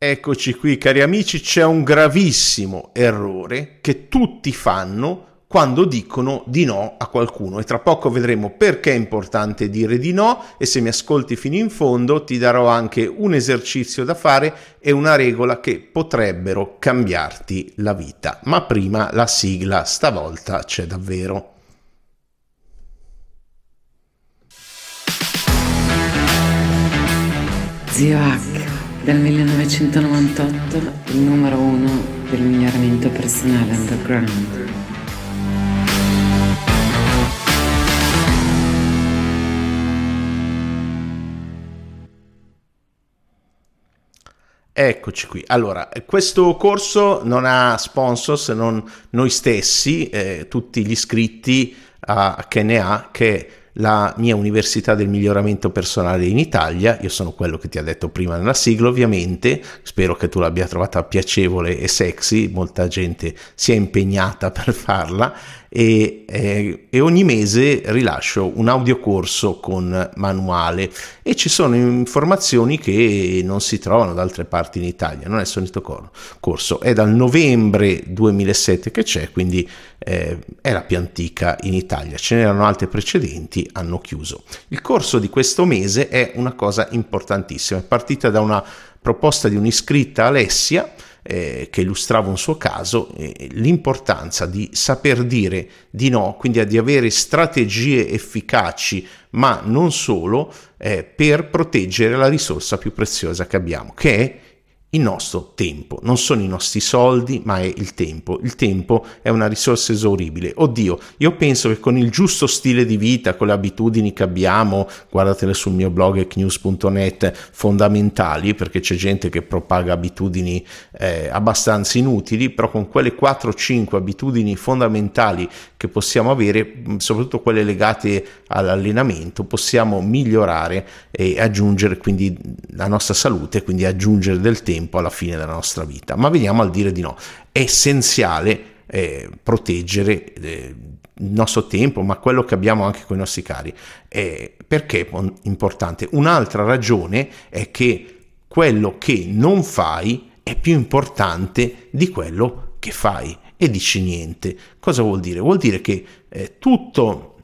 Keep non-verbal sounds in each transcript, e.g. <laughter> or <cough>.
Eccoci qui cari amici, c'è un gravissimo errore che tutti fanno quando dicono di no a qualcuno e tra poco vedremo perché è importante dire di no e se mi ascolti fino in fondo ti darò anche un esercizio da fare e una regola che potrebbero cambiarti la vita. Ma prima la sigla stavolta c'è davvero. Zio H, dal 1998 il numero uno del miglioramento personale underground. Eccoci qui. Allora, questo corso non ha sponsor se non noi stessi, eh, tutti gli iscritti KNA, che è la mia università del miglioramento personale in Italia. Io sono quello che ti ha detto prima nella sigla, ovviamente. Spero che tu l'abbia trovata piacevole e sexy. Molta gente si è impegnata <laughs> per farla e, eh, e, ogni mese rilascio un audiocorso con manuale. E ci sono informazioni che non si trovano da altre parti in Italia, non è il solito corso, è dal novembre 2007 che c'è, quindi eh, è la più antica in Italia, ce n'erano altre precedenti, hanno chiuso. Il corso di questo mese è una cosa importantissima, è partita da una proposta di un'iscritta Alessia, eh, che illustrava un suo caso, eh, l'importanza di saper dire di no, quindi di avere strategie efficaci, ma non solo, eh, per proteggere la risorsa più preziosa che abbiamo, che è il nostro tempo, non sono i nostri soldi, ma è il tempo. Il tempo è una risorsa esauribile. Oddio, io penso che con il giusto stile di vita, con le abitudini che abbiamo, guardatele sul mio blog ecnews.net, fondamentali, perché c'è gente che propaga abitudini eh, abbastanza inutili, però con quelle 4-5 abitudini fondamentali che possiamo avere, soprattutto quelle legate all'allenamento, possiamo migliorare e aggiungere quindi la nostra salute, quindi aggiungere del tempo tempo alla fine della nostra vita. Ma veniamo al dire di no. È essenziale eh, proteggere eh, il nostro tempo, ma quello che abbiamo anche con i nostri cari. Eh, perché è importante? Un'altra ragione è che quello che non fai è più importante di quello che fai e dici niente. Cosa vuol dire? Vuol dire che eh, tutto,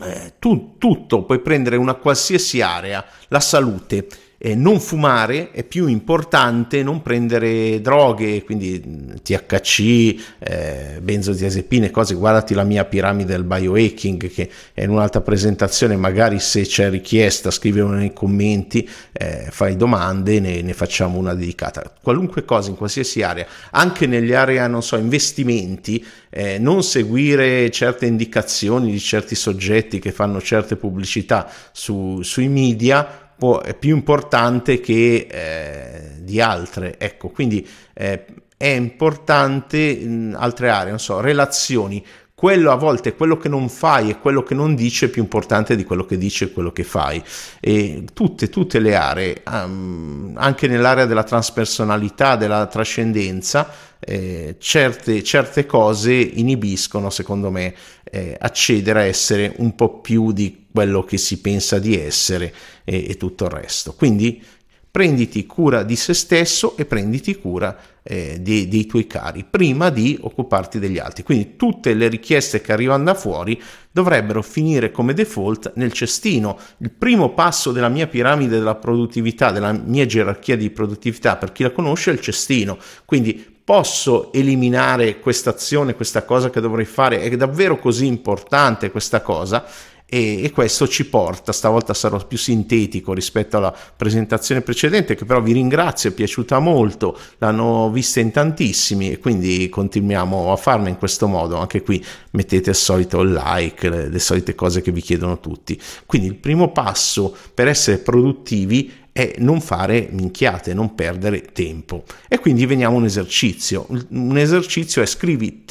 eh, tu, tutto, puoi prendere una qualsiasi area, la salute, eh, non fumare è più importante, non prendere droghe, quindi THC, eh, benzodiazepine, cose, guardati la mia piramide del biohacking che è in un'altra presentazione, magari se c'è richiesta scrivilo nei commenti, eh, fai domande, ne, ne facciamo una dedicata. Qualunque cosa in qualsiasi area, anche negli aree, non so, investimenti, eh, non seguire certe indicazioni di certi soggetti che fanno certe pubblicità su, sui media, è più importante che eh, di altre. Ecco, quindi eh, è importante in altre aree, non so, relazioni. Quello a volte, quello che non fai e quello che non dici è più importante di quello che dici e quello che fai. E tutte, tutte le aree, um, anche nell'area della transpersonalità, della trascendenza, eh, certe, certe cose inibiscono, secondo me, eh, accedere a essere un po' più di quello che si pensa di essere e, e tutto il resto. Quindi prenditi cura di se stesso e prenditi cura eh, dei, dei, tuoi cari prima di occuparti degli altri. Quindi tutte le richieste che arrivano da fuori dovrebbero finire come default nel cestino. Il primo passo della mia piramide della produttività, della mia gerarchia di produttività, per chi la conosce, è il cestino. Quindi posso eliminare questa azione, questa cosa che dovrei fare, è davvero così importante questa cosa? E, e, questo ci porta, stavolta sarò più sintetico rispetto alla presentazione precedente che però vi ringrazio, è piaciuta molto, l'hanno vista in tantissimi e quindi continuiamo a farla in questo modo, anche qui mettete al solito il like, le, le solite cose che vi chiedono tutti. Quindi il primo passo per essere produttivi è non fare minchiate, non perdere tempo. E quindi veniamo a un esercizio. Un esercizio è scrivi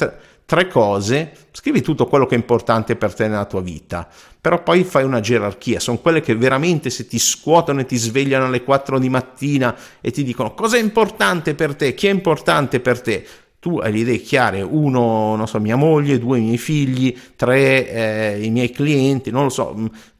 tre cose, scrivi tutto quello che è importante per te nella tua vita, però poi fai una gerarchia, sono quelle che veramente se ti scuotono e ti svegliano alle 4 di mattina e ti dicono cosa è importante per te, chi è importante per te, tu hai le idee chiare, uno, non so, mia moglie, due i miei figli, tre eh, i miei clienti, non lo so,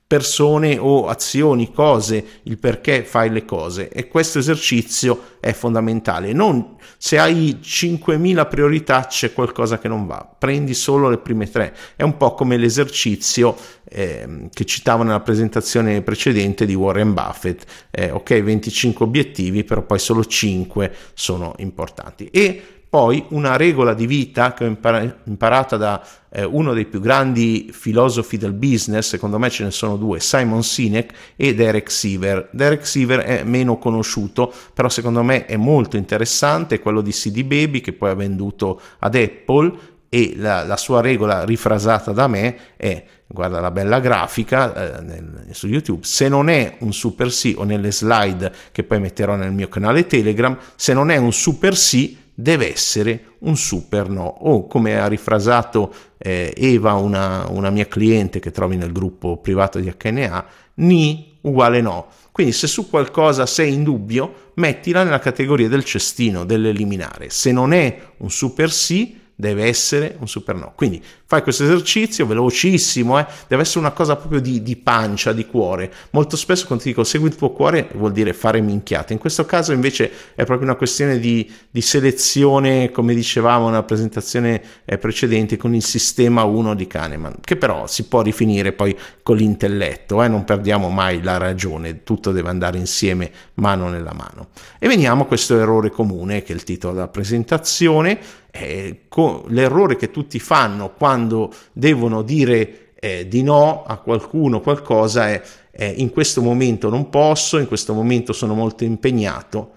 persone o azioni, cose, il perché fai le cose e questo esercizio è fondamentale. Non se hai 5000 priorità c'è qualcosa che non va, prendi solo le prime tre. È un po' come l'esercizio eh, che citavo nella presentazione precedente di Warren Buffett. Eh, ok, 25 obiettivi, però poi solo 5 sono importanti. E poi una regola di vita che ho imparata da eh, uno dei più grandi filosofi del business, secondo me ce ne sono due, Simon Sinek e Derek Siever. Derek Siever è meno conosciuto, però secondo me è molto interessante, quello di CD Baby che poi ha venduto ad Apple e la, la sua regola rifrasata da me è guarda la bella grafica eh, nel, su YouTube, se non è un super sì o nelle slide che poi metterò nel mio canale Telegram, se non è un super sì deve essere un super no. O come ha rifrasato eh, Eva una, una, mia cliente che trovi nel gruppo privato di HNA ni uguale no. Quindi se su qualcosa sei in dubbio mettila nella categoria del cestino dell'eliminare. Se non è un super sì deve essere un super no. Quindi fai questo esercizio velocissimo, eh? deve essere una cosa proprio di, di, pancia, di cuore. Molto spesso quando ti dico segui il tuo cuore vuol dire fare minchiate. In questo caso invece è proprio una questione di, di selezione, come dicevamo nella presentazione eh, precedente, con il sistema 1 di Kahneman, che però si può rifinire poi con l'intelletto, eh? non perdiamo mai la ragione, tutto deve andare insieme mano nella mano. E veniamo a questo errore comune che è il titolo della presentazione eh, l'errore che tutti fanno quando devono dire eh, di no a qualcuno, qualcosa è eh, in questo momento non posso, in questo momento sono molto impegnato.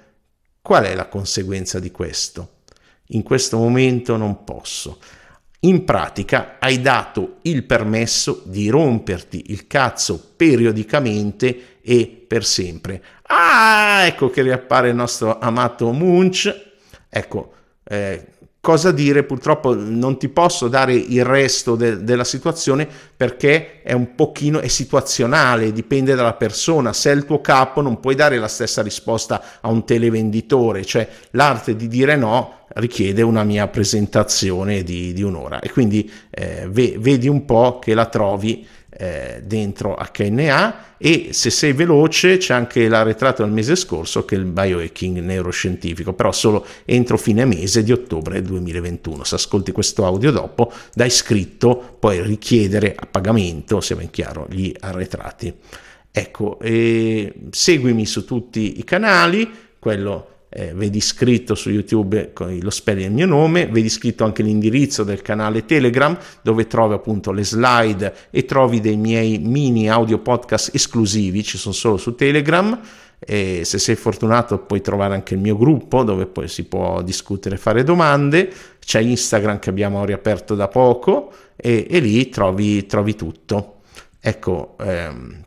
Qual è la conseguenza di questo? In questo momento non posso. In pratica hai dato il permesso di romperti il cazzo periodicamente e per sempre. Ah, ecco che riappare il nostro amato Munch. Ecco, eh, cosa dire, purtroppo non ti posso dare il resto de- della situazione perché è un pochino è situazionale, dipende dalla persona. Se è il tuo capo non puoi dare la stessa risposta a un televenditore, cioè l'arte di dire no richiede una mia presentazione di, di un'ora e quindi eh, ve- vedi un po' che la trovi eh, dentro HNA e se sei veloce c'è anche l'arretrato del mese scorso che è il biohacking neuroscientifico però solo entro fine mese di ottobre 2021 se ascolti questo audio dopo da iscritto puoi richiedere a pagamento se ben chiaro gli arretrati. Ecco seguimi su tutti i canali quello eh, vedi scritto su YouTube lo spelling del mio nome, vedi scritto anche l'indirizzo del canale Telegram dove trovi appunto le slide e trovi dei miei mini audio podcast esclusivi, ci sono solo su Telegram. E se sei fortunato puoi trovare anche il mio gruppo dove poi si può discutere e fare domande. C'è Instagram che abbiamo riaperto da poco e, e lì trovi, trovi tutto. Ecco, ehm,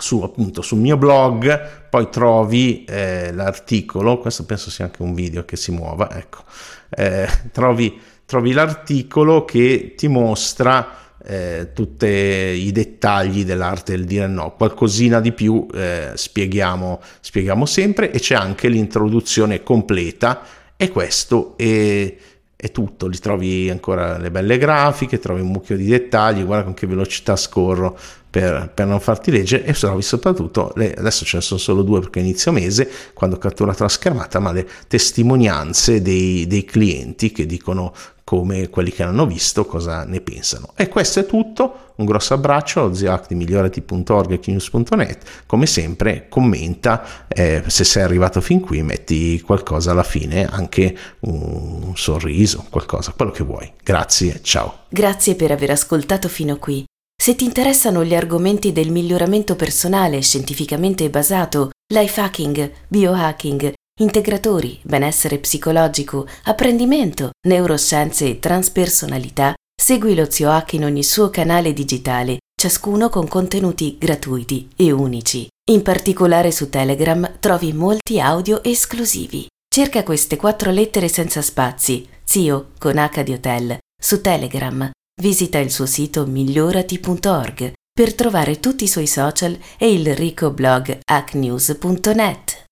su, appunto, sul mio blog, poi trovi eh, l'articolo, questo penso sia anche un video che si muova, ecco, eh, trovi, trovi, l'articolo che ti mostra eh, tutti i dettagli dell'arte del dire no, qualcosina di più eh, spieghiamo, spieghiamo sempre e c'è anche l'introduzione completa e questo è è tutto, li trovi ancora le belle grafiche, trovi un mucchio di dettagli, guarda con che velocità scorro per, per non farti leggere e trovi soprattutto, le, adesso ce ne sono solo due perché inizio mese, quando ho catturato la schermata, ma le testimonianze dei, dei clienti che dicono come quelli che hanno visto cosa ne pensano. E questo è tutto, un grosso abbraccio allo zioac di migliorati.org e news.net, come sempre commenta, eh, se sei arrivato fin qui metti qualcosa alla fine, anche un sorriso, qualcosa, quello che vuoi. Grazie, ciao. Grazie per aver ascoltato fino qui. Se ti interessano gli argomenti del miglioramento personale scientificamente basato, life hacking, biohacking, integratori, benessere psicologico, apprendimento, neuroscienze e transpersonalità, segui lo Zio Hack in ogni suo canale digitale, ciascuno con contenuti gratuiti e unici. In particolare su Telegram trovi molti audio esclusivi. Cerca queste quattro lettere senza spazi, Zio con H di Hotel, su Telegram. Visita il suo sito migliorati.org per trovare tutti i suoi social e il ricco blog hacknews.net.